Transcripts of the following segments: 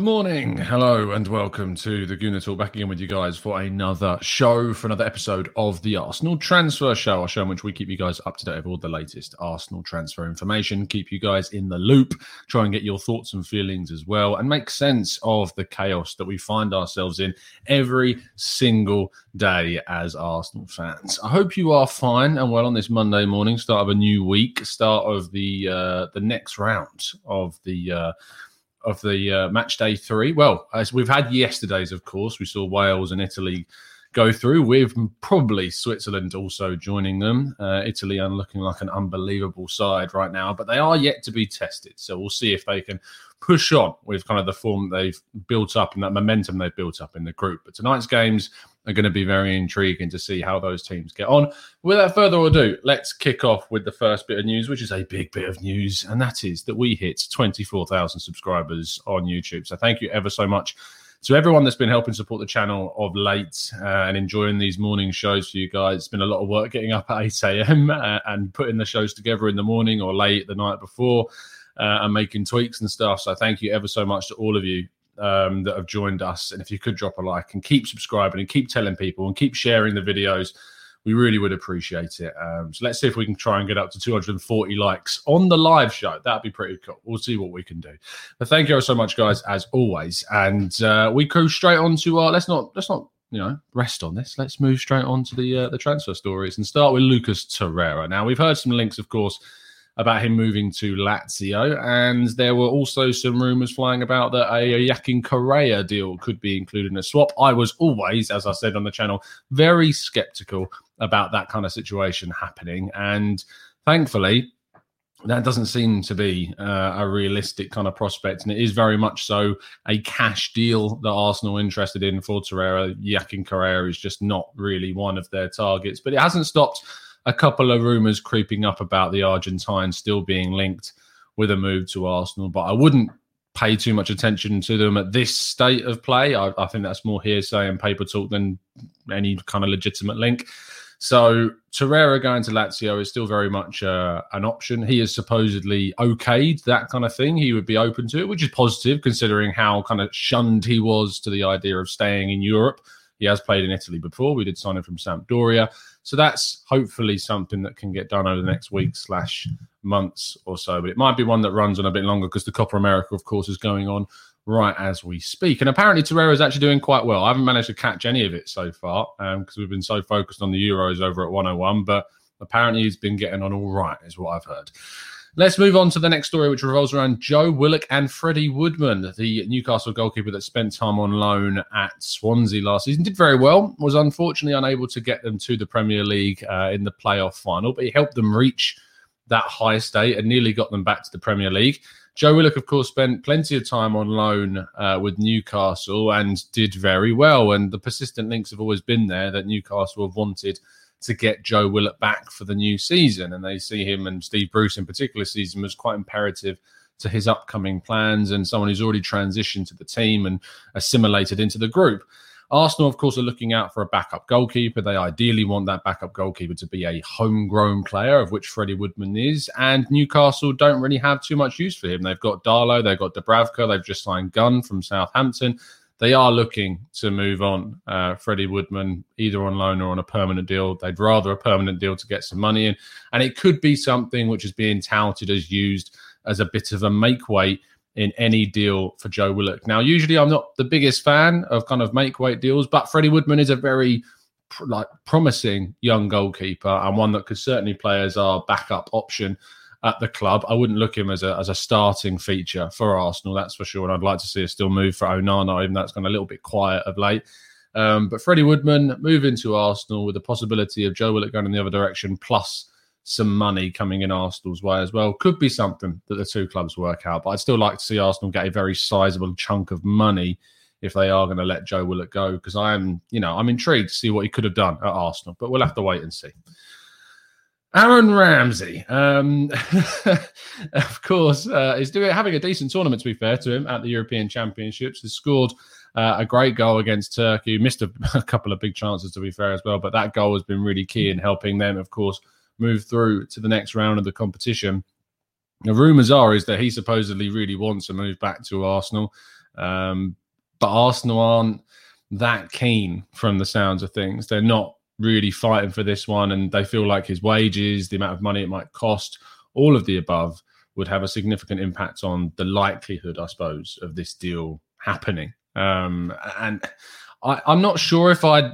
Morning, hello, and welcome to the Gooner Talk. Back again with you guys for another show, for another episode of the Arsenal Transfer Show, a show in which we keep you guys up to date with all the latest Arsenal transfer information, keep you guys in the loop, try and get your thoughts and feelings as well, and make sense of the chaos that we find ourselves in every single day as Arsenal fans. I hope you are fine and well on this Monday morning, start of a new week, start of the uh, the next round of the. Uh, of the uh, match day three. Well, as we've had yesterday's, of course, we saw Wales and Italy go through with probably Switzerland also joining them. Uh, Italy are looking like an unbelievable side right now, but they are yet to be tested. So we'll see if they can push on with kind of the form they've built up and that momentum they've built up in the group. But tonight's games are going to be very intriguing to see how those teams get on. Without further ado, let's kick off with the first bit of news, which is a big bit of news, and that is that we hit 24,000 subscribers on YouTube. So thank you ever so much to everyone that's been helping support the channel of late uh, and enjoying these morning shows for you guys. It's been a lot of work getting up at 8 a.m. Uh, and putting the shows together in the morning or late the night before uh, and making tweaks and stuff. So thank you ever so much to all of you um, that have joined us. And if you could drop a like and keep subscribing and keep telling people and keep sharing the videos, we really would appreciate it. Um, so let's see if we can try and get up to 240 likes on the live show. That'd be pretty cool. We'll see what we can do. But thank you so much, guys, as always. And uh, we go straight on to our. Let's not. Let's not. You know, rest on this. Let's move straight on to the uh, the transfer stories and start with Lucas Torreira. Now we've heard some links, of course about him moving to Lazio. And there were also some rumours flying about that a Joaquin Correa deal could be included in a swap. I was always, as I said on the channel, very skeptical about that kind of situation happening. And thankfully, that doesn't seem to be uh, a realistic kind of prospect, and it is very much so a cash deal that Arsenal interested in for Torreira. Joaquin Correa is just not really one of their targets, but it hasn't stopped a couple of rumours creeping up about the Argentine still being linked with a move to Arsenal, but I wouldn't pay too much attention to them at this state of play. I, I think that's more hearsay and paper talk than any kind of legitimate link. So Torreira going to Lazio is still very much uh, an option. He is supposedly okayed that kind of thing. He would be open to it, which is positive considering how kind of shunned he was to the idea of staying in Europe. He has played in Italy before. We did sign him from Sampdoria. So that's hopefully something that can get done over the next week slash months or so. But it might be one that runs on a bit longer because the Copa America, of course, is going on right as we speak. And apparently Torreira is actually doing quite well. I haven't managed to catch any of it so far because um, we've been so focused on the Euros over at 101. But apparently he's been getting on all right, is what I've heard. Let's move on to the next story, which revolves around Joe Willock and Freddie Woodman, the Newcastle goalkeeper that spent time on loan at Swansea last season. Did very well, was unfortunately unable to get them to the Premier League uh, in the playoff final, but he helped them reach that high state and nearly got them back to the Premier League. Joe Willock, of course, spent plenty of time on loan uh, with Newcastle and did very well. And the persistent links have always been there that Newcastle have wanted to get Joe Willock back for the new season. And they see him and Steve Bruce in particular season was quite imperative to his upcoming plans and someone who's already transitioned to the team and assimilated into the group. Arsenal, of course, are looking out for a backup goalkeeper. They ideally want that backup goalkeeper to be a homegrown player, of which Freddie Woodman is. And Newcastle don't really have too much use for him. They've got Darlow, they've got Dubravka, they've just signed Gunn from Southampton. They are looking to move on uh, Freddie Woodman either on loan or on a permanent deal. They'd rather a permanent deal to get some money in. And it could be something which is being touted as used as a bit of a make weight in any deal for Joe Willock. Now, usually I'm not the biggest fan of kind of make weight deals, but Freddie Woodman is a very pr- like promising young goalkeeper and one that could certainly play as our backup option at the club. I wouldn't look him as a as a starting feature for Arsenal, that's for sure. And I'd like to see us still move for Onana, even though it's gone a little bit quiet of late. Um, but Freddie Woodman moving to Arsenal with the possibility of Joe Willock going in the other direction, plus some money coming in Arsenal's way as well. Could be something that the two clubs work out. But I'd still like to see Arsenal get a very sizable chunk of money if they are going to let Joe Willock go, because I am, you know, I'm intrigued to see what he could have done at Arsenal. But we'll have to wait and see. Aaron Ramsey, um, of course, uh, is doing having a decent tournament. To be fair to him, at the European Championships, has scored uh, a great goal against Turkey. Missed a, a couple of big chances, to be fair as well, but that goal has been really key in helping them, of course, move through to the next round of the competition. The rumours are is that he supposedly really wants to move back to Arsenal, um, but Arsenal aren't that keen from the sounds of things. They're not really fighting for this one, and they feel like his wages, the amount of money it might cost, all of the above would have a significant impact on the likelihood, I suppose, of this deal happening. Um, and I, I'm not sure if I'd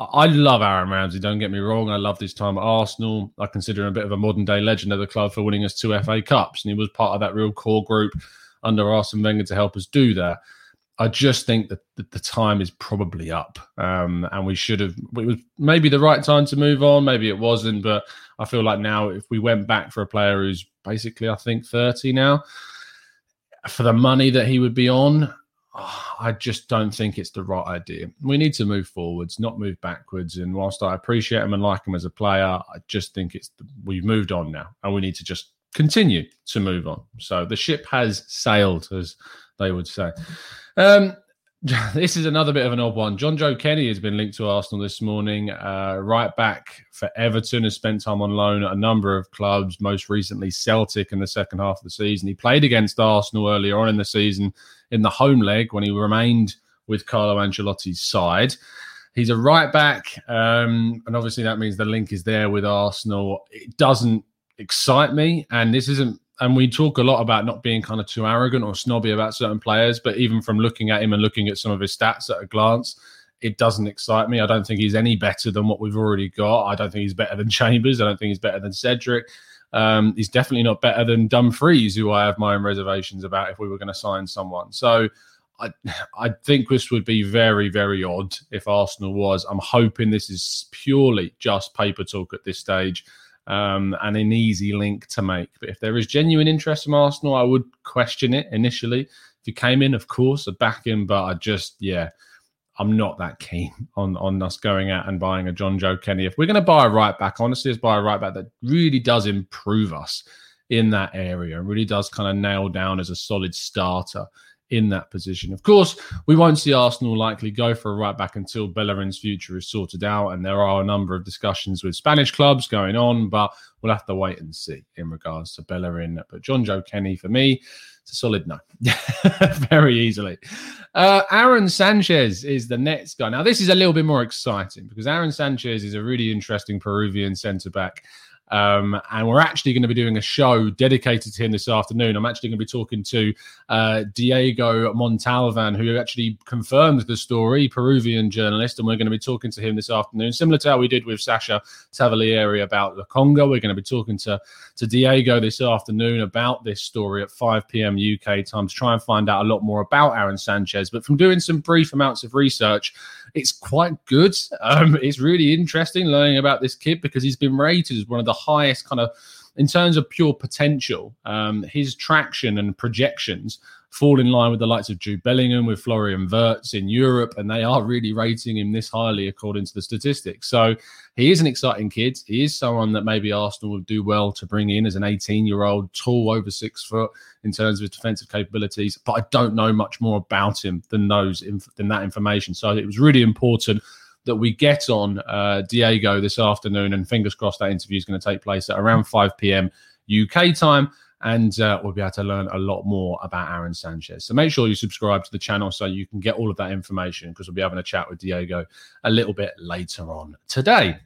I love Aaron Ramsey. Don't get me wrong. I love this time at Arsenal. I consider him a bit of a modern day legend of the club for winning us two FA Cups, and he was part of that real core group under Arsene Wenger to help us do that. I just think that the time is probably up, um, and we should have. It was maybe the right time to move on. Maybe it wasn't, but I feel like now, if we went back for a player who's basically, I think, thirty now, for the money that he would be on, I just don't think it's the right idea. We need to move forwards, not move backwards. And whilst I appreciate him and like him as a player, I just think it's we've moved on now, and we need to just continue to move on. So the ship has sailed, as they would say. Um, this is another bit of an odd one. Jonjoe Kenny has been linked to Arsenal this morning. Uh, right back for Everton has spent time on loan at a number of clubs, most recently Celtic in the second half of the season. He played against Arsenal earlier on in the season in the home leg when he remained with Carlo Ancelotti's side. He's a right back, um, and obviously that means the link is there with Arsenal. It doesn't excite me, and this isn't and we talk a lot about not being kind of too arrogant or snobby about certain players, but even from looking at him and looking at some of his stats at a glance, it doesn't excite me. I don't think he's any better than what we've already got. I don't think he's better than Chambers. I don't think he's better than Cedric. Um, he's definitely not better than Dumfries, who I have my own reservations about if we were going to sign someone. So I, I think this would be very, very odd if Arsenal was. I'm hoping this is purely just paper talk at this stage um, and an easy link to make. But if there is genuine interest from Arsenal, I would question it initially. If he came in, of course, I'd back him, but I just, yeah, I'm not that keen on on us going out and buying a Jonjoe Kenny. If we're going to buy a right back, honestly, let's buy a right back that really does improve us in that area and really does kind of nail down as a solid starter in that position. Of course, we won't see Arsenal likely go for a right back until Bellerin's future is sorted out, and there are a number of discussions with Spanish clubs going on, but we'll have to wait and see in regards to Bellerin. But Jonjoe Kenny, for me, it's a solid no, very easily. Uh, Aaron Sanchez is the next guy. Now, this is a little bit more exciting because Aaron Sanchez is a really interesting Peruvian centre back. Um, and we're actually going to be doing a show dedicated to him this afternoon. I'm actually going to be talking to uh, Diego Montalvan, who actually confirmed the story, Peruvian journalist, and we're going to be talking to him this afternoon, similar to how we did with Sacha Tavolieri about the Congo. We're going to be talking to, to Diego this afternoon about this story at 5 p.m. UK time to try and find out a lot more about Aaron Sanchez. But from doing some brief amounts of research, it's quite good. Um, it's really interesting learning about this kid because he's been rated as one of the highest kind of in terms of pure potential, um, his traction and projections fall in line with the likes of Jude Bellingham, with Florian Wirtz in Europe, and they are really rating him this highly according to the statistics. So he is an exciting kid. He is someone that maybe Arsenal would do well to bring in as an 18 year old, tall, over six foot in terms of his defensive capabilities. But I don't know much more about him than those than that information. So it was really important that we get on uh, Diego this afternoon, and fingers crossed that interview is going to take place at around 5 p.m. UK time and uh, we'll be able to learn a lot more about Aaron Sanchez. So make sure you subscribe to the channel so you can get all of that information because we'll be having a chat with Diego a little bit later on today.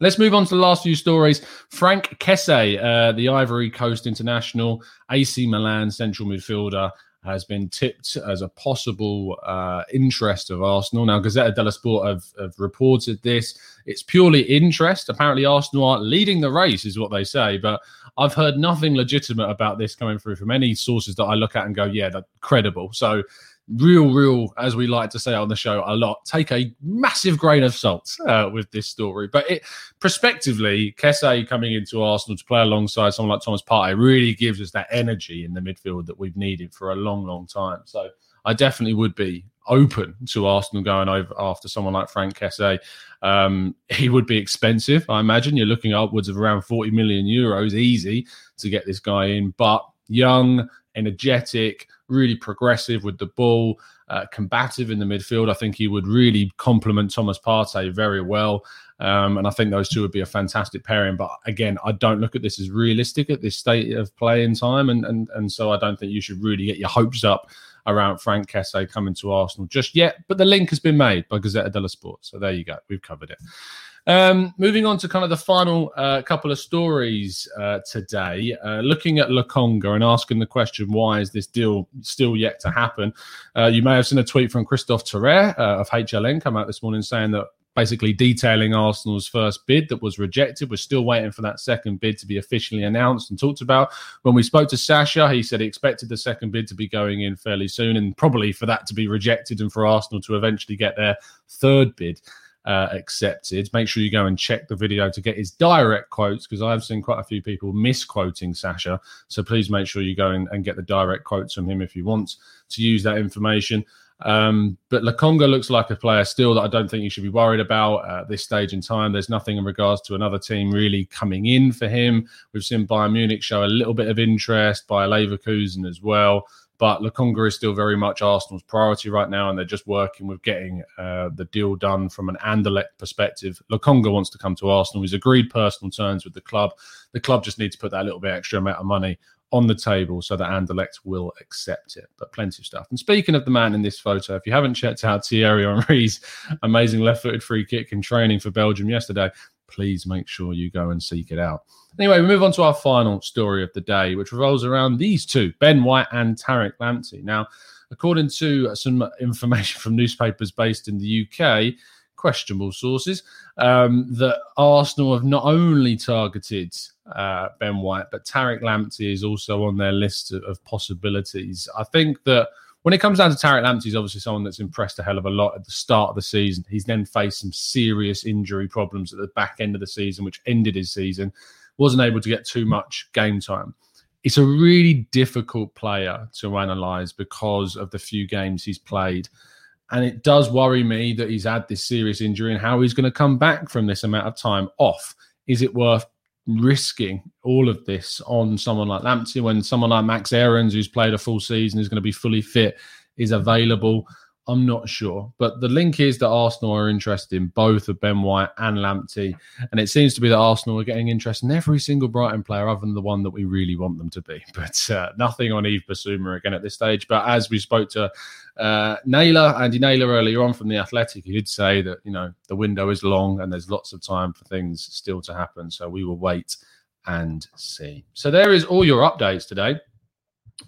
Let's move on to the last few stories. Frank Kessie, uh, the Ivory Coast international, AC Milan central midfielder, has been tipped as a possible uh, interest of Arsenal. Now, Gazzetta dello Sport have, have, reported this. It's purely interest. Apparently, Arsenal are leading the race, is what they say. But I've heard nothing legitimate about this coming through from any sources that I look at and go, yeah, that's credible. So real, real, as we like to say on the show a lot, take a massive grain of salt uh, with this story. But it prospectively, Kessie coming into Arsenal to play alongside someone like Thomas Partey really gives us that energy in the midfield that we've needed for a long, long time. So I definitely would be open to Arsenal going over after someone like Frank Kessie. Um, he would be expensive, I imagine. You're looking upwards of around 40 million euros, easy to get this guy in, but young, energetic, really progressive with the ball, uh, combative in the midfield. I think he would really complement Thomas Partey very well. Um, and I think those two would be a fantastic pairing. But again, I don't look at this as realistic at this state of play in time. And, and, and so I don't think you should really get your hopes up around Frank Kessie coming to Arsenal just yet. But the link has been made by Gazzetta dello Sport. So there you go. We've covered it. Um, moving on to kind of the final uh, couple of stories uh, today, uh, looking at Lokonga and asking the question, why is this deal still yet to happen? Uh, you may have seen a tweet from Christophe Terreur uh, of HLN come out this morning saying that basically detailing Arsenal's first bid that was rejected. We're still waiting for that second bid to be officially announced and talked about. When we spoke to Sasha, he said he expected the second bid to be going in fairly soon and probably for that to be rejected and for Arsenal to eventually get their third bid uh, accepted. Make sure you go and check the video to get his direct quotes because I've seen quite a few people misquoting Sasha. So please make sure you go and, and get the direct quotes from him if you want to use that information. Um, but Lokonga looks like a player still that I don't think you should be worried about at this stage in time. There's nothing in regards to another team really coming in for him. We've seen Bayern Munich show a little bit of interest by Leverkusen as well. But Lokonga is still very much Arsenal's priority right now, and they're just working with getting uh, the deal done from an Anderlecht perspective. Lokonga wants to come to Arsenal. He's agreed personal terms with the club. The club just needs to put that little bit extra amount of money on the table so that Anderlecht will accept it. But plenty of stuff. And speaking of the man in this photo, if you haven't checked out Thierry Henry's amazing left footed free kick in training for Belgium yesterday, please make sure you go and seek it out. Anyway, we move on to our final story of the day, which revolves around these two, Ben White and Tariq Lamptey. Now, according to some information from newspapers based in the UK, questionable sources, um, that Arsenal have not only targeted uh, Ben White, but Tariq Lamptey is also on their list of, of possibilities. I think that when it comes down to Tariq Lamptey, he's obviously someone that's impressed a hell of a lot at the start of the season. He's then faced some serious injury problems at the back end of the season, which ended his season. Wasn't able to get too much game time. It's a really difficult player to analyze because of the few games he's played. And it does worry me that he's had this serious injury and how he's going to come back from this amount of time off. Is it worth risking all of this on someone like Lamptey when someone like Max Aarons, who's played a full season, is going to be fully fit, is available. I'm not sure. But the link is that Arsenal are interested in both of Ben White and Lamptey. And it seems to be that Arsenal are getting interest in every single Brighton player other than the one that we really want them to be. But uh, nothing on Yves Bissouma again at this stage. But as we spoke to uh, Naylor, Andy Naylor earlier on from The Athletic, he did say that, you know, the window is long and there's lots of time for things still to happen. So we will wait and see. So there is all your updates today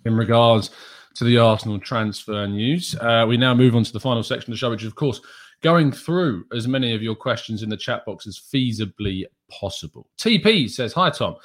in regards to the Arsenal transfer news. Uh, we now move on to the final section of the show, which is, of course, going through as many of your questions in the chat box as feasibly possible. TP says, Hi, Tom.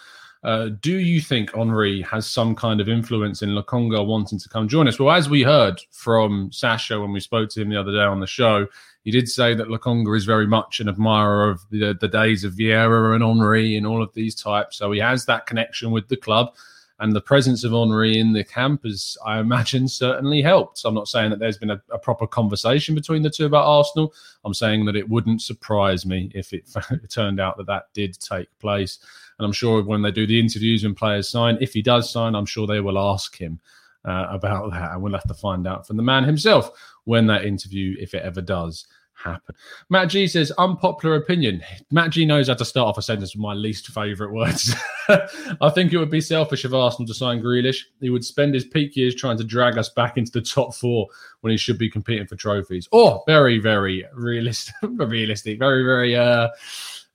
Uh, do you think Henri has some kind of influence in Lokonga wanting to come join us? Well, as we heard from Sasha when we spoke to him the other day on the show, He did say that Lokonga is very much an admirer of the, the days of Vieira and Henri and all of these types. So he has that connection with the club. And the presence of Henri in the camp has, I imagine, certainly helped. I'm not saying that there's been a, a, proper conversation between the two about Arsenal. I'm saying that it wouldn't surprise me if it turned out that that did take place. And I'm sure when they do the interviews when players sign, if he does sign, I'm sure they will ask him uh, about that. And we'll have to find out from the man himself when that interview, if it ever does, happen. Matt G says, unpopular opinion. Matt G knows how to start off a sentence with my least favourite words. I think it would be selfish of Arsenal to sign Grealish. He would spend his peak years trying to drag us back into the top four when he should be competing for trophies. Or very, very realistic, realistic, very, very uh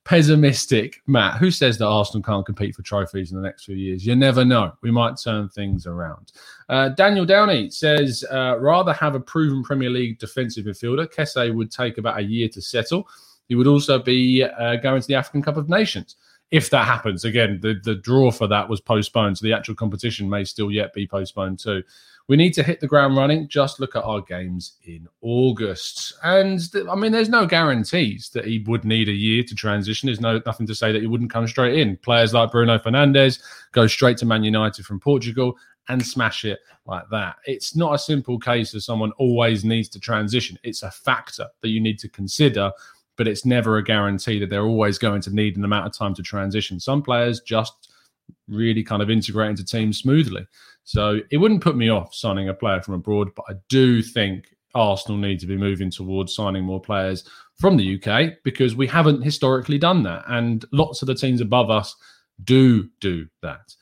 pessimistic, Matt, who says that Arsenal can't compete for trophies in the next few years? You never know. We might turn things around. Uh, Daniel Downey says, uh, rather have a proven Premier League defensive midfielder. Kessie would take about a year to settle. He would also be uh, going to the African Cup of Nations. If that happens, again, the, the draw for that was postponed, so the actual competition may still yet be postponed too. We need to hit the ground running. Just look at our games in August. And I mean, there's no guarantees that he would need a year to transition. There's no nothing to say that he wouldn't come straight in. Players like Bruno Fernandes go straight to Man United from Portugal and smash it like that. It's not a simple case of someone always needs to transition. It's a factor that you need to consider, but it's never a guarantee that they're always going to need an amount of time to transition. Some players just really kind of integrate into teams smoothly. So it wouldn't put me off signing a player from abroad, but I do think Arsenal need to be moving towards signing more players from the UK because we haven't historically done that. And lots of the teams above us do do that.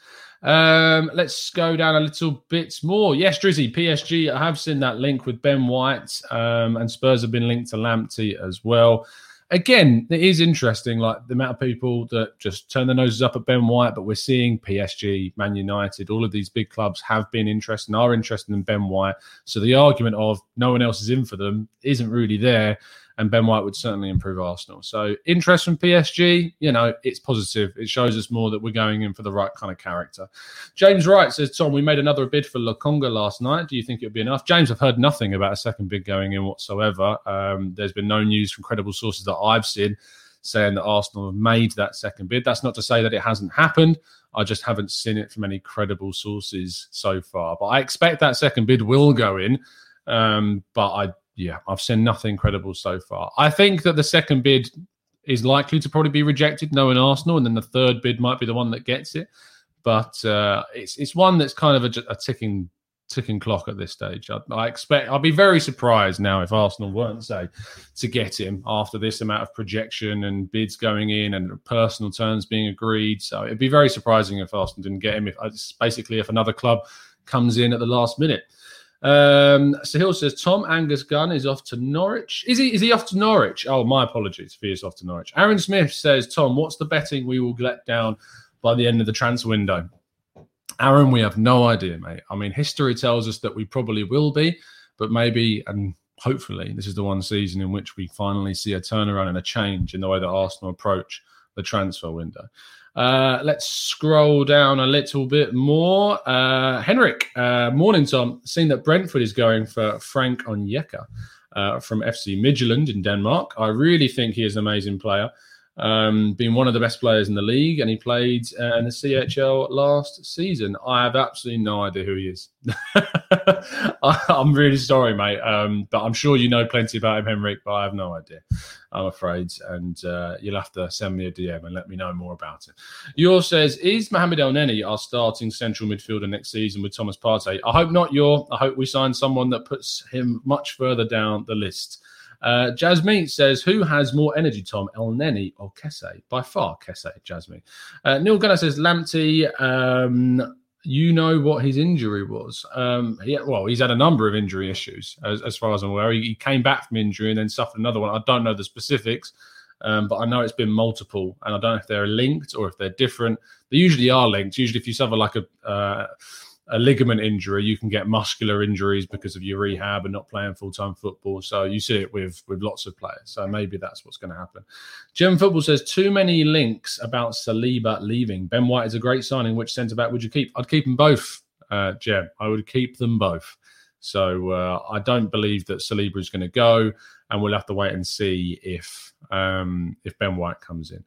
Um, let's go down a little bit more. Yes, Drizzy, PSG. I have seen that link with Ben White, um, and Spurs have been linked to Lamptey as well again, it is interesting, like the amount of people that just turn their noses up at Ben White, but we're seeing PSG, Man United, all of these big clubs have been interested and are interested in Ben White. So the argument of no one else is in for them isn't really there and Ben White would certainly improve Arsenal. So interest from PSG, you know, it's positive. It shows us more that we're going in for the right kind of character. James Wright says, Tom, we made another bid for Lokonga last night. Do you think it would be enough? James, I've heard nothing about a second bid going in whatsoever. Um, there's been no news from credible sources that I've seen saying that Arsenal have made that second bid. That's not to say that it hasn't happened. I just haven't seen it from any credible sources so far. But I expect that second bid will go in. Um, but I yeah, I've seen nothing credible so far. I think that the second bid is likely to probably be rejected, knowing Arsenal, and then the third bid might be the one that gets it. But uh, it's it's one that's kind of a, a ticking ticking clock at this stage. I, I, expect I'll be very surprised now if Arsenal weren't say to get him after this amount of projection and bids going in and personal terms being agreed. So it'd be very surprising if Arsenal didn't get him. If basically if another club comes in at the last minute. Um, Sahil says Tom Angus Gunn is off to Norwich. Is he? Is he off to Norwich? Oh, my apologies. If he is off to Norwich. Aaron Smith says Tom, what's the betting we will let down by the end of the transfer window? Aaron, we have no idea, mate. I mean, history tells us that we probably will be, but maybe and hopefully this is the one season in which we finally see a turnaround and a change in the way that Arsenal approach the transfer window. Uh, let's scroll down a little bit more. Uh, Henrik, uh, morning, Tom. Seen that Brentford is going for Frank Onyeka uh, from FC Midtjylland in Denmark. I really think he is an amazing player um, being one of the best players in the league, and he played uh, in the CHL last season. I have absolutely no idea who he is. I, am really sorry, mate, um, but I'm sure you know plenty about him, Henrik, but I have no idea. I'm afraid, and uh, you'll have to send me a DM and let me know more about it. Yours says, "Is Mohamed Elneny our starting central midfielder next season with Thomas Partey?" I hope not. Your, I hope we sign someone that puts him much further down the list. Uh, Jasmine says, Who has more energy, Tom, Elneny or Kessie? By far, Kessie, Jasmine. Uh, Neil Gunner says, Lamptey, um, you know what his injury was. Um, well, he's had a number of injury issues, as, as far as I'm aware. He, he, came back from injury and then suffered another one. I don't know the specifics, um, but I know it's been multiple, and I don't know if they're linked or if they're different. They usually are linked. Usually, if you suffer like a uh, a ligament injury, you can get muscular injuries because of your rehab and not playing full time football. So you see it with with lots of players. So maybe that's what's going to happen. German football says too many links about Saliba leaving. Ben White is a great signing. Which centre back would you keep? I'd keep them both, uh, Jem. I would keep them both. So uh, I don't believe that Saliba is going to go, and we'll have to wait and see if um, if Ben White comes in.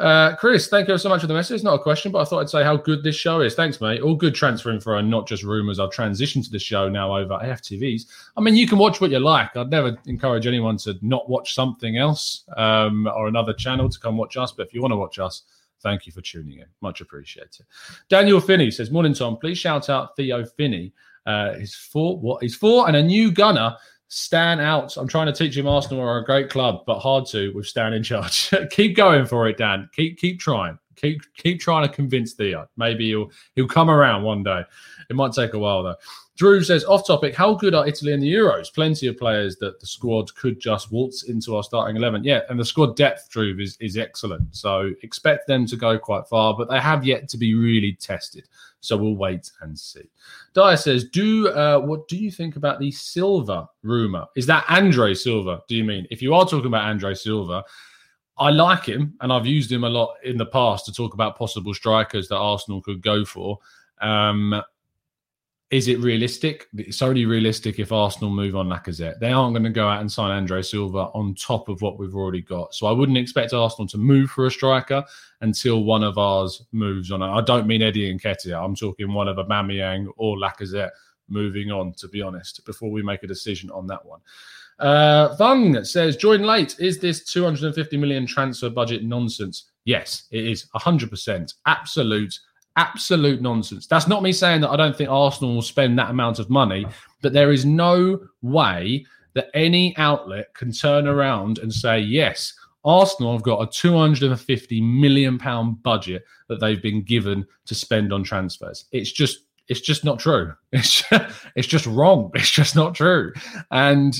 Uh, Chris, thank you so much for the message. Not a question, but I thought I'd say how good this show is. Thanks, mate. All good transfer info and not just rumours. I've transitioned to the show now over AFTVs. I mean, you can watch what you like. I'd never encourage anyone to not watch something else um, or another channel to come watch us. But if you want to watch us, thank you for tuning in. Much appreciated. Daniel Finney says, Morning, Tom. Please shout out Theo Finney. Uh, he's four, what he's four, and a new gunner Stan out. I'm trying to teach him Arsenal are a great club, but hard to with Stan in charge. keep going for it, Dan. Keep keep trying. Keep keep trying to convince Theo. Maybe he'll he'll come around one day. It might take a while though. Drew says, off topic, how good are Italy in the Euros? Plenty of players that the squad could just waltz into our starting 11. Yeah, and the squad depth, Drew, is, is excellent. So expect them to go quite far, but they have yet to be really tested. So we'll wait and see. Dyer says, "Do uh, what do you think about the Silva rumor? Is that Andre Silva? Do you mean? If you are talking about Andre Silva, I like him, and I've used him a lot in the past to talk about possible strikers that Arsenal could go for. Um, is it realistic? It's only realistic if Arsenal move on Lacazette. They aren't going to go out and sign Andre Silva on top of what we've already got. So I wouldn't expect Arsenal to move for a striker until one of ours moves on. I don't mean Eddie Nketiah. I'm talking one of Aubameyang or Lacazette moving on, to be honest, before we make a decision on that one. Uh, Vung says, join late. Is this 250 million transfer budget nonsense? Yes, it is 100%. Absolute absolute nonsense. That's not me saying that I don't think Arsenal will spend that amount of money, but there is no way that any outlet can turn around and say, yes, Arsenal have got a 250 million pound budget that they've been given to spend on transfers. It's just it's just not true. It's just, it's just wrong. It's just not true. And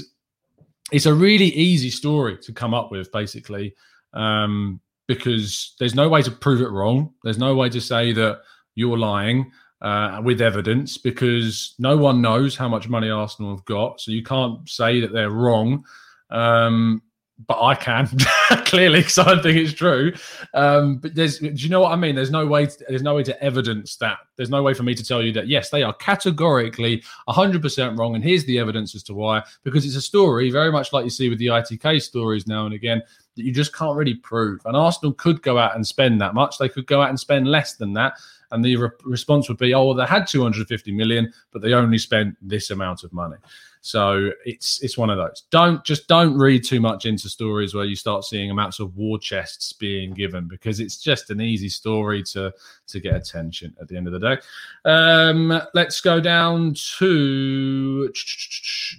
it's a really easy story to come up with basically. Um, because there's no way to prove it wrong. There's no way to say that you're lying uh, with evidence because no one knows how much money Arsenal have got. So you can't say that they're wrong. Um, but I can clearly because I don't think it's true. Um, but there's, do you know what I mean? There's no way. To, there's no way to evidence that. There's no way for me to tell you that yes, they are categorically 100% wrong, and here's the evidence as to why. Because it's a story very much like you see with the ITK stories now and again that you just can't really prove. And Arsenal could go out and spend that much. They could go out and spend less than that. And the re- response would be, oh, well, they had 250 million, but they only spent this amount of money. So it's it's one of those. Don't just don't read too much into stories where you start seeing amounts of war chests being given because it's just an easy story to to get attention at the end of the day. Um, let's go down to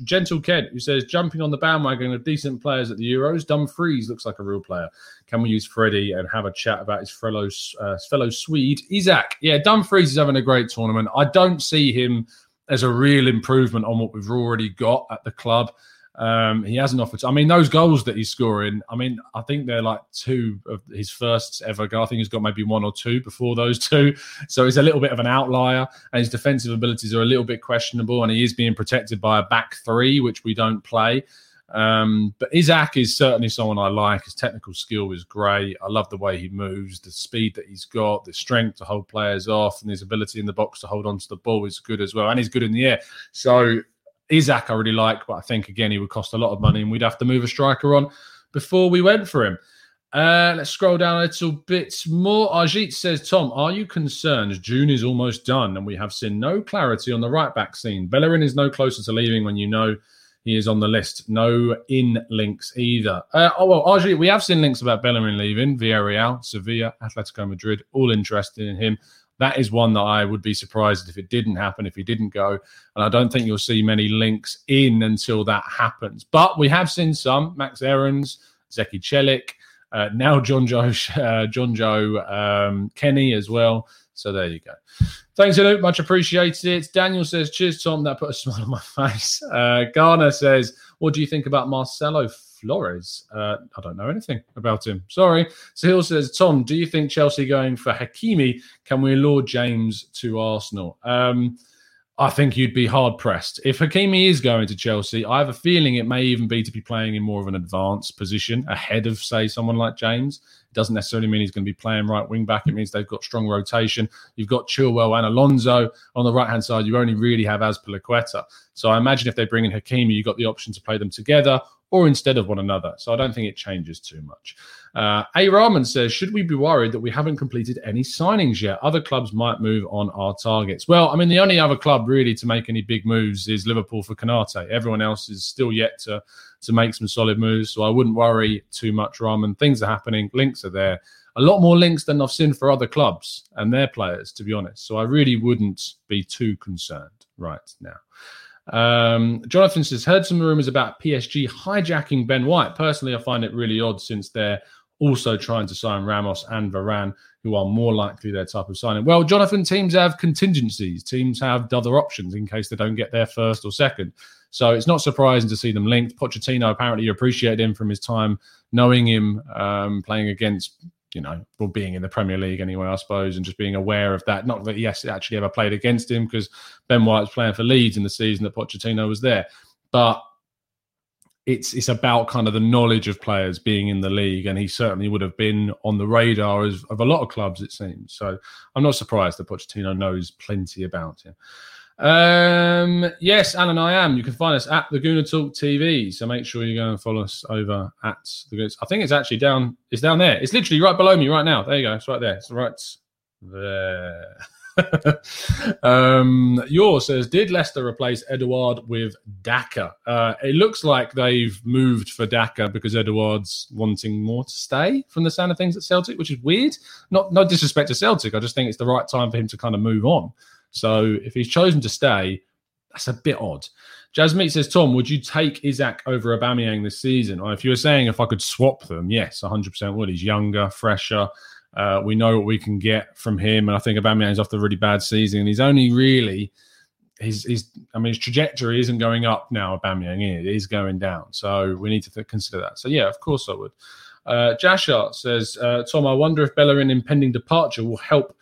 Gentle Ked who says jumping on the bandwagon of decent players at the Euros. Dumfries looks like a real player. Can we use Freddie and have a chat about his fellow uh, fellow Swede Isak? Yeah, Dumfries is having a great tournament. I don't see him as a real improvement on what we've already got at the club. Um, he hasn't offered. I mean, those goals that he's scoring. I mean, I think they're like two of his first ever. goal. I think he's got maybe one or two before those two. So he's a little bit of an outlier, and his defensive abilities are a little bit questionable. And he is being protected by a back three, which we don't play. Um, but Isak is certainly someone I like. His technical skill is great. I love the way he moves, the speed that he's got, the strength to hold players off, and his ability in the box to hold on to the ball is good as well. And he's good in the air. So Isak I really like, but I think again he would cost a lot of money, and we'd have to move a striker on before we went for him. Uh, let's scroll down a little bit more. Ajit says, Tom, are you concerned? June is almost done, and we have seen no clarity on the right back scene. Bellerin is no closer to leaving when you know he is on the list. No in links either. Uh, oh well, actually, we have seen links about Bellerin leaving. Villarreal, Sevilla, Atletico Madrid, all interested in him. That is one that I would be surprised if it didn't happen, if he didn't go. And I don't think you'll see many links in until that happens. But we have seen some. Max Aarons, Zeki Celik, uh, now Jonjoe, uh, Jonjoe um, Kenny as well. So there you go. Thanks, Luke. Much appreciated. It. Daniel says, Cheers, Tom. That put a smile on my face. Uh, Garner says, What do you think about Marcelo Flores? Uh, I don't know anything about him. Sorry. Sahil says, Tom, do you think Chelsea going for Hakimi? Can we lure James to Arsenal? Um, I think you'd be hard pressed. If Hakimi is going to Chelsea, I have a feeling it may even be to be playing in more of an advanced position ahead of, say, someone like James. Doesn't necessarily mean he's going to be playing right wing back. It means they've got strong rotation. You've got Chilwell and Alonso on the right hand side. You only really have Azpilicueta. So I imagine if they bring in Hakimi, you've got the option to play them together or instead of one another. So I don't think it changes too much. Uh, A. Rahman says, should we be worried that we haven't completed any signings yet? Other clubs might move on our targets. Well, I mean, the only other club really to make any big moves is Liverpool for Konate. Everyone else is still yet to to make some solid moves. So I wouldn't worry too much, Rahman. Things are happening. Links are there. A lot more links than I've seen for other clubs and their players, to be honest. So I really wouldn't be too concerned right now. Um, Jonathan says, heard some rumors about PSG hijacking Ben White. Personally, I find it really odd since they're also trying to sign Ramos and Varane, who are more likely their type of signing. Well, Jonathan, teams have contingencies. Teams have other options in case they don't get there first or second. So it's not surprising to see them linked. Pochettino apparently appreciated him from his time knowing him um, playing against you know, well, being in the Premier League anyway, I suppose, and just being aware of that. Not that he actually ever played against him because Ben White was playing for Leeds in the season that Pochettino was there. But it's it's about kind of the knowledge of players being in the league, and he certainly would have been on the radar of, of a lot of clubs, it seems. So I'm not surprised that Pochettino knows plenty about him. Um, yes, Alan, I am. You can find us at the Gooner Talk TV. So make sure you go and follow us over at the Gooner. I think it's actually down. It's down there. It's literally right below me right now. There you go. It's right there. It's right there. um, yours says, did Leicester replace Edouard with Daka? Uh, it looks like they've moved for Daka because Edouard's wanting more to stay from the sound of things at Celtic, which is weird. Not no disrespect to Celtic. I just think it's the right time for him to kind of move on. So if he's chosen to stay, that's a bit odd. Jasmeet says, Tom, would you take Isak over Aubameyang this season? Or if you were saying if I could swap them, yes, 100% would. He's younger, fresher. Uh, we know what we can get from him. And I think Aubameyang's off the really bad season. And he's only really, he's, he's, I mean, his trajectory isn't going up now, Aubameyang. It is going down. So we need to th- consider that. So yeah, of course I would. Uh, Jashar says, uh, Tom, I wonder if Bellerin impending departure will help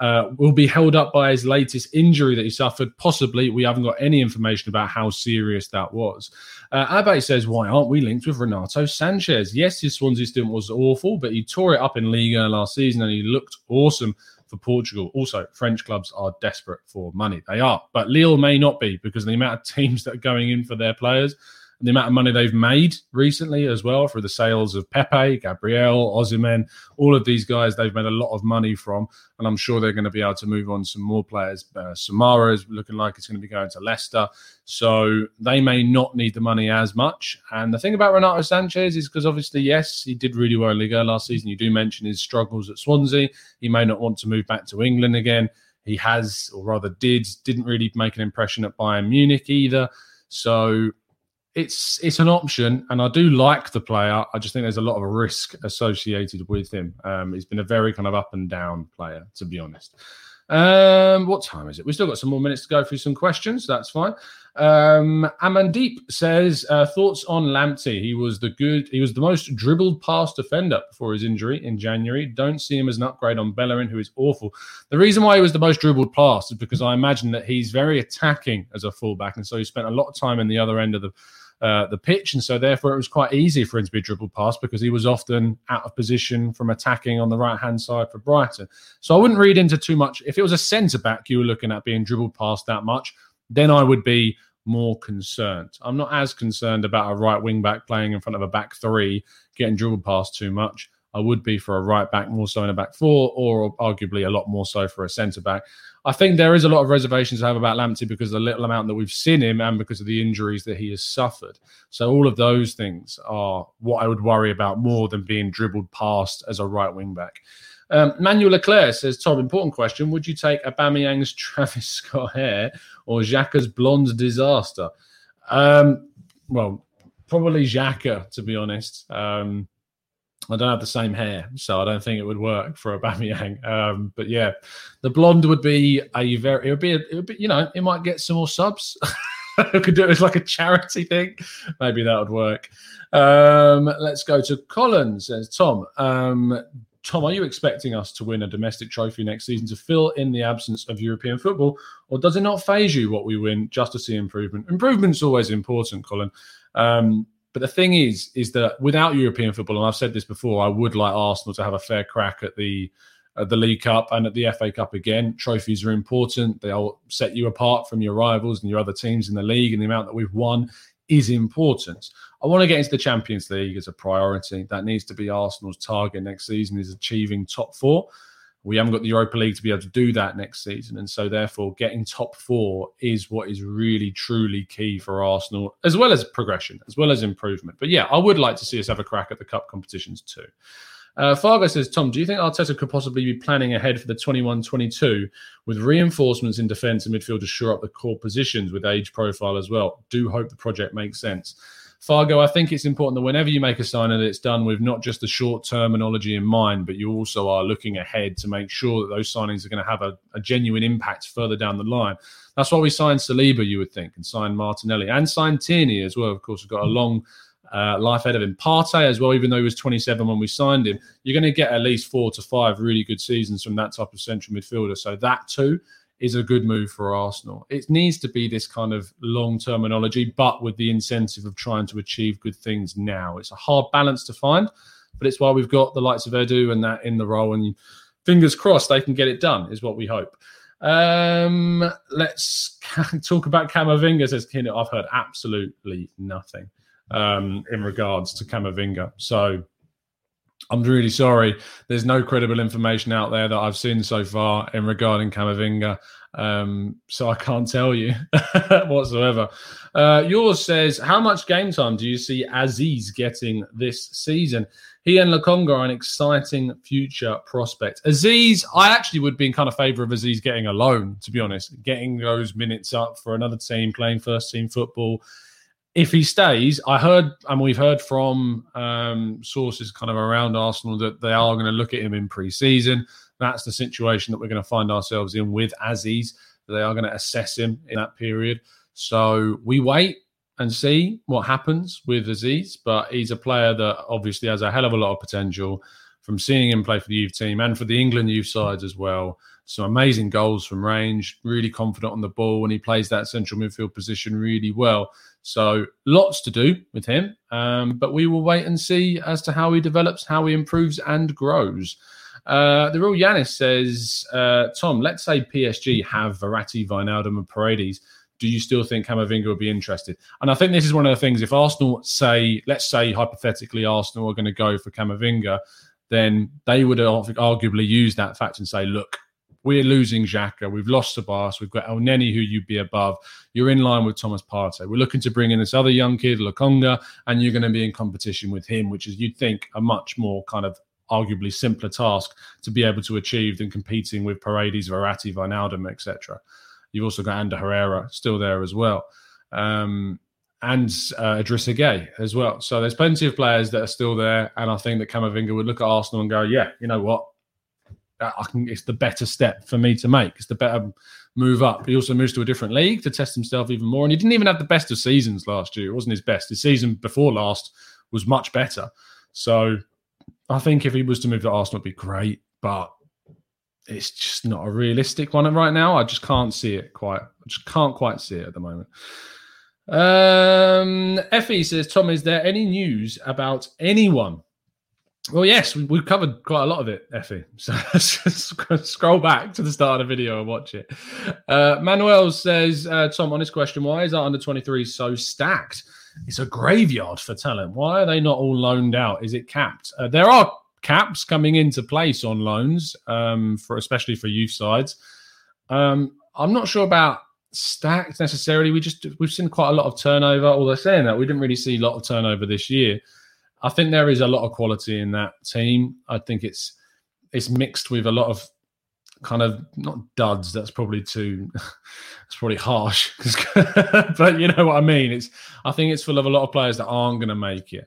uh, will be held up by his latest injury that he suffered. Possibly, we haven't got any information about how serious that was. Uh, says, "Why aren't we linked with Renato Sanches? Yes, his Swansea stint was awful, but he tore it up in Liga last season and he looked awesome for Portugal. Also, French clubs are desperate for money. They are, but Lille may not be because the amount of teams that are going in for their players the amount of money they've made recently as well for the sales of Pepe, Gabriel, Osimhen, all of these guys they've made a lot of money from, and I'm sure they're going to be able to move on some more players. Uh, Soumaré is looking like it's going to be going to Leicester, so they may not need the money as much. And the thing about Renato Sanches is because obviously, yes, he did really well in Liga last season. You do mention his struggles at Swansea. He may not want to move back to England again. He has, or rather did, didn't really make an impression at Bayern Munich either. So it's it's an option, and I do like the player. I just think there's a lot of risk associated with him. Um, he's been a very kind of up and down player, to be honest. Um, what time is it? We've still got some more minutes to go through some questions. That's fine. Um, Amandeep says uh, thoughts on Lamptey. He was the good. He was the most dribbled past defender before his injury in January. Don't see him as an upgrade on Bellerin, who is awful. The reason why he was the most dribbled past is because I imagine that he's very attacking as a fullback, and so he spent a lot of time in the other end of the uh, the pitch, and so therefore it was quite easy for him to be dribbled past because he was often out of position from attacking on the right hand side for Brighton. So I wouldn't read into too much. If it was a centre back you were looking at being dribbled past that much, then I would be more concerned. I'm not as concerned about a right wing back playing in front of a back three getting dribbled past too much. I would be for a right back, more so in a back four, or arguably a lot more so for a centre back. I think there is a lot of reservations I have about Lamptey because of the little amount that we've seen him and because of the injuries that he has suffered. So all of those things are what I would worry about more than being dribbled past as a right wing back. Um, Manuel Leclerc says, Tom, important question. Would you take Aubameyang's Travis Scott hair or Xhaka's blonde disaster? Um, well, probably Xhaka, to be honest. Um, I don't have the same hair, so I don't think it would work for Aubameyang. Um, but yeah, the blonde would be a very. It would be. A, it would be. You know, it might get some more subs. could do it as like a charity thing. Maybe that would work. Um, let's go to Collins. Says Tom. Um, Tom, are you expecting us to win a domestic trophy next season to fill in the absence of European football, or does it not phase you what we win just to see improvement? Improvement's always important, Colin. Um, but the thing is, is that without European football, and I've said this before, I would like Arsenal to have a fair crack at the at the League Cup and at the FA Cup again. Trophies are important. They'll set you apart from your rivals and your other teams in the league, and the amount that we've won is important. I want to get into the Champions League as a priority. That needs to be Arsenal's target next season is achieving top four. We haven't got the Europa League to be able to do that next season. And so, therefore, getting top four is what is really, truly key for Arsenal, as well as progression, as well as improvement. But yeah, I would like to see us have a crack at the cup competitions too. Uh, Fargo says, Tom, do you think Arteta could possibly be planning ahead for the 21 22 with reinforcements in defence and midfield to shore up the core positions with age profile as well? Do hope the project makes sense. Fargo, I think it's important that whenever you make a signing, that it's done with not just the short terminology in mind, but you also are looking ahead to make sure that those signings are going to have a, a genuine impact further down the line. That's why we signed Saliba, you would think, and signed Martinelli and signed Tierney as well. Of course, we've got a long uh, life ahead of him. Partey as well, even though he was 27 when we signed him, you're going to get at least four to five really good seasons from that type of central midfielder. So that too is a good move for Arsenal. It needs to be this kind of long terminology, but with the incentive of trying to achieve good things now. It's a hard balance to find, but it's why we've got the likes of Edu and that in the role. And fingers crossed they can get it done, is what we hope. Um, let's talk about Camavinga, says Kinnet. I've heard absolutely nothing um, in regards to Camavinga. So I'm really sorry. There's no credible information out there that I've seen so far in regarding Camavinga. Um, so I can't tell you whatsoever. Uh, yours says, How much game time do you see Azeez getting this season? He and Lokonga are an exciting future prospect. Azeez, I actually would be in kind of favour of Azeez getting a loan, to be honest, getting those minutes up for another team, playing first team football if he stays, I heard, and we've heard from um, sources kind of around Arsenal that they are going to look at him in pre-season. That's the situation that we're going to find ourselves in with Azeez. They are going to assess him in that period. So we wait and see what happens with Azeez. But he's a player that obviously has a hell of a lot of potential from seeing him play for the youth team and for the England youth sides as well. Some amazing goals from range, really confident on the ball, and he plays that central midfield position really well. So lots to do with him, um, but we will wait and see as to how he develops, how he improves and grows. Uh, the real Yanis says, uh, Tom, let's say PSG have Verratti, Wijnaldum and Paredes. Do you still think Camavinga would be interested? And I think this is one of the things. If Arsenal say, let's say hypothetically, Arsenal are going to go for Camavinga, then they would arguably use that fact and say, look, we're losing Xhaka. We've lost Ceballos. We've got Elneny, who you'd be above. You're in line with Thomas Partey. We're looking to bring in this other young kid, Lokonga, and you're going to be in competition with him, which is, you'd think, a much more kind of arguably simpler task to be able to achieve than competing with Paredes, Verratti, Wijnaldum, etc. You've also got Ander Herrera still there as well. Um, and uh, Gueye as well. So there's plenty of players that are still there, and I think that Camavinga would look at Arsenal and go, "Yeah, you know what? I can, it's the better step for me to make. It's the better move up. He also moves to a different league to test himself even more. And he didn't even have the best of seasons last year. It wasn't his best. His season before last was much better. So I think if he was to move to Arsenal, it'd be great. But it's just not a realistic one right now. I just can't see it quite. I just can't quite see it at the moment. Um, Effie says, Tom, is there any news about anyone well, yes, we, have covered quite a lot of it, Effie. So scroll back to the start of the video and watch it. Uh, Manuel says, uh, Tom, honest question, why is our under 23 so stacked? It's a graveyard for talent. Why are they not all loaned out? Is it capped? Uh, there are caps coming into place on loans, um, for especially for youth sides. Um, I'm not sure about stacked necessarily. We just we've seen quite a lot of turnover. Although saying that, we didn't really see a lot of turnover this year. I think there is a lot of quality in that team. I think it's it's mixed with a lot of kind of not duds. That's probably too. It's probably harsh, but you know what I mean. It's I think it's full of a lot of players that aren't going to make it.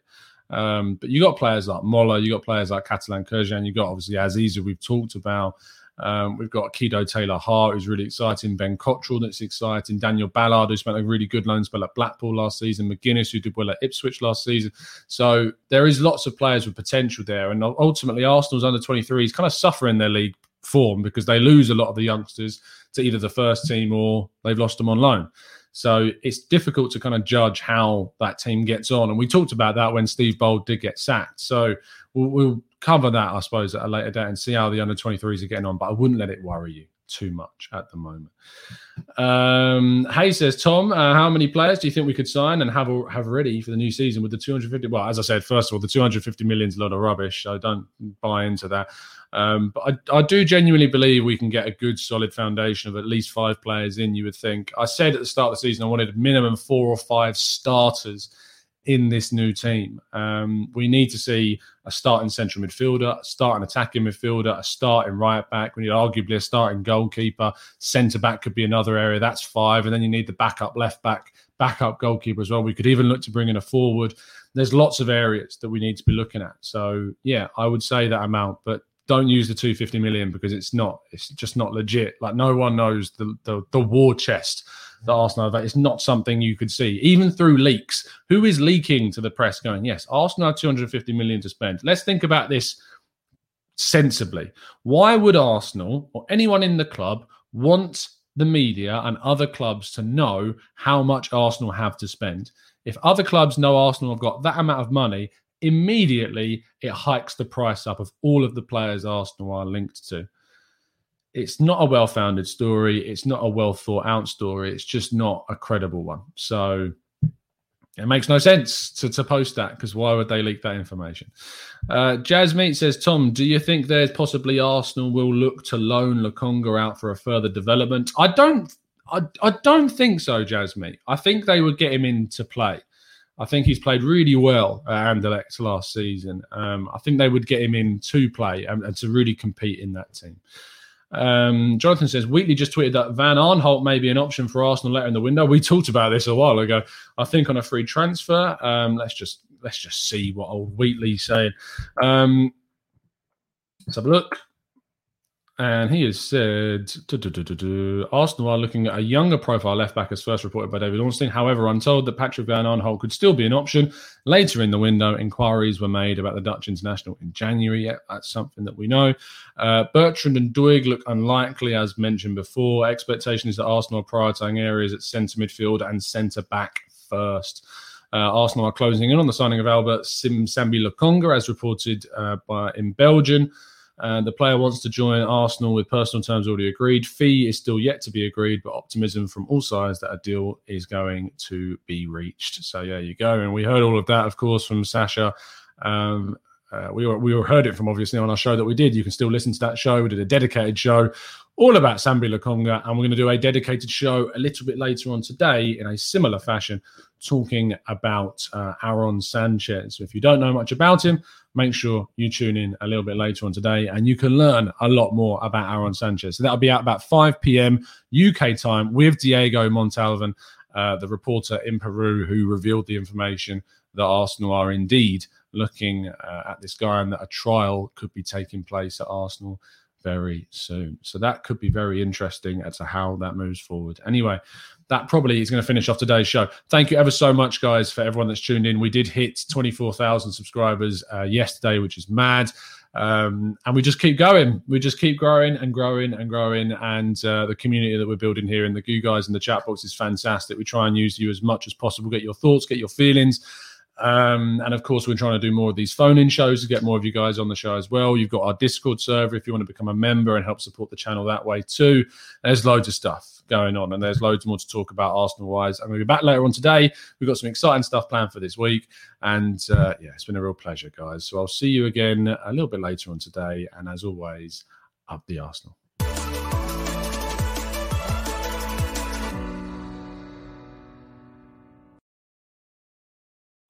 Um, but you got players like Mola, you got players like Catalin Cirjan, you got obviously Aziza we've talked about. Um, we've got Kido Taylor Hart, who's really exciting. Ben Cottrell, that's exciting. Daniel Ballard, who spent a really good loan spell at Blackpool last season. McGuinness, who did well at Ipswich last season. So there is lots of players with potential there. And ultimately, Arsenal's under 23s kind of suffering their league form because they lose a lot of the youngsters to either the first team or they've lost them on loan. So it's difficult to kind of judge how that team gets on. And we talked about that when Steve Bould did get sacked. So we'll, we'll cover that, I suppose, at a later date and see how the under 23s are getting on. But I wouldn't let it worry you too much at the moment. Um, Hay says, Tom, uh, how many players do you think we could sign and have have ready for the new season with the 250? Well, as I said, first of all, the 250 million is a lot of rubbish. So don't buy into that. Um, but I, I, do genuinely believe we can get a good, solid foundation of at least five players in. You would think. I said at the start of the season I wanted a minimum four or five starters in this new team. Um, we need to see a starting central midfielder, a starting attacking midfielder, a starting right back. We need arguably a starting goalkeeper. Centre back could be another area. That's five. And then you need the backup left back, backup goalkeeper as well. We could even look to bring in a forward. There's lots of areas that we need to be looking at. So, yeah, I would say that amount. But don't use the 250 million because it's not it's just not legit. Like no one knows the the, the war chest that arsenal have. It's not something you could see. Even through leaks who is leaking to the press going yes arsenal have 250 million to spend. Let's think about this sensibly. Why would arsenal or anyone in the club want the media and other clubs to know how much arsenal have to spend? If other clubs know arsenal have got that amount of money immediately it hikes the price up of all of the players Arsenal are linked to. It's not a well founded story. It's not a well thought out story. It's just not a credible one. So it makes no sense to, to post that because why would they leak that information? Uh, says, Tom, do you think there's possibly Arsenal will look to loan Lokonga out for a further development? I don't. I, I don't think so, Jasmine. I think they would get him into play. I think he's played really well at Anderlecht last season. Um, I think they would get him in to play and, and to really compete in that team. Um, Jonathan says Wheatley just tweeted that Van Aanholt may be an option for Arsenal later in the window. We talked about this a while ago. I think on a free transfer. Um, let's just let's just see what old Wheatley's saying. Um, let's have a look. And he has said Arsenal are looking at a younger profile left back, as first reported by David Ornstein. However, I'm told that Patrick Van Aanholt could still be an option later in the window. Inquiries were made about the Dutch international in January. Yeah, that's something that we know. Uh, Bertrand and Doig look unlikely, as mentioned before. Expectation is that Arsenal are prioritising areas at centre midfield and centre back first. Uh, Arsenal are closing in on the signing of Albert Sim Sambi Lokonga, as reported uh, by in Belgium. Uh, the player wants to join Arsenal with personal terms already agreed. Fee is still yet to be agreed, but optimism from all sides that a deal is going to be reached. So yeah, you go. And we heard all of that, of course, from Sacha. Um, uh, we were, we were heard it from obviously on our show that we did. You can still listen to that show. We did a dedicated show all about Sambi Lokonga, and we're going to do a dedicated show a little bit later on today in a similar fashion, talking about uh, Aaron Sanchez. So if you don't know much about him, make sure you tune in a little bit later on today and you can learn a lot more about Aaron Sanchez. So that'll be at about 5 p.m. UK time with Diego Montalvan, uh, the reporter in Peru who revealed the information that Arsenal are indeed looking uh, at this guy and that a trial could be taking place at Arsenal very soon. So that could be very interesting as to how that moves forward. Anyway, that probably is going to finish off today's show. Thank you ever so much, guys, for everyone that's tuned in. We did hit 24,000 subscribers uh, yesterday, which is mad. Um, and we just keep going. We just keep growing and growing and growing. And uh, the community that we're building here in the Goo Guys and the chat box is fantastic. We try and use you as much as possible, get your thoughts, get your feelings. Um, and of course, we're trying to do more of these phone in shows to get more of you guys on the show as well. You've got our Discord server if you want to become a member and help support the channel that way too. There's loads of stuff going on, and there's loads more to talk about Arsenal wise. I'm going to be back later on today. We've got some exciting stuff planned for this week. And uh, yeah, it's been a real pleasure, guys. So I'll see you again a little bit later on today. And as always, up the Arsenal.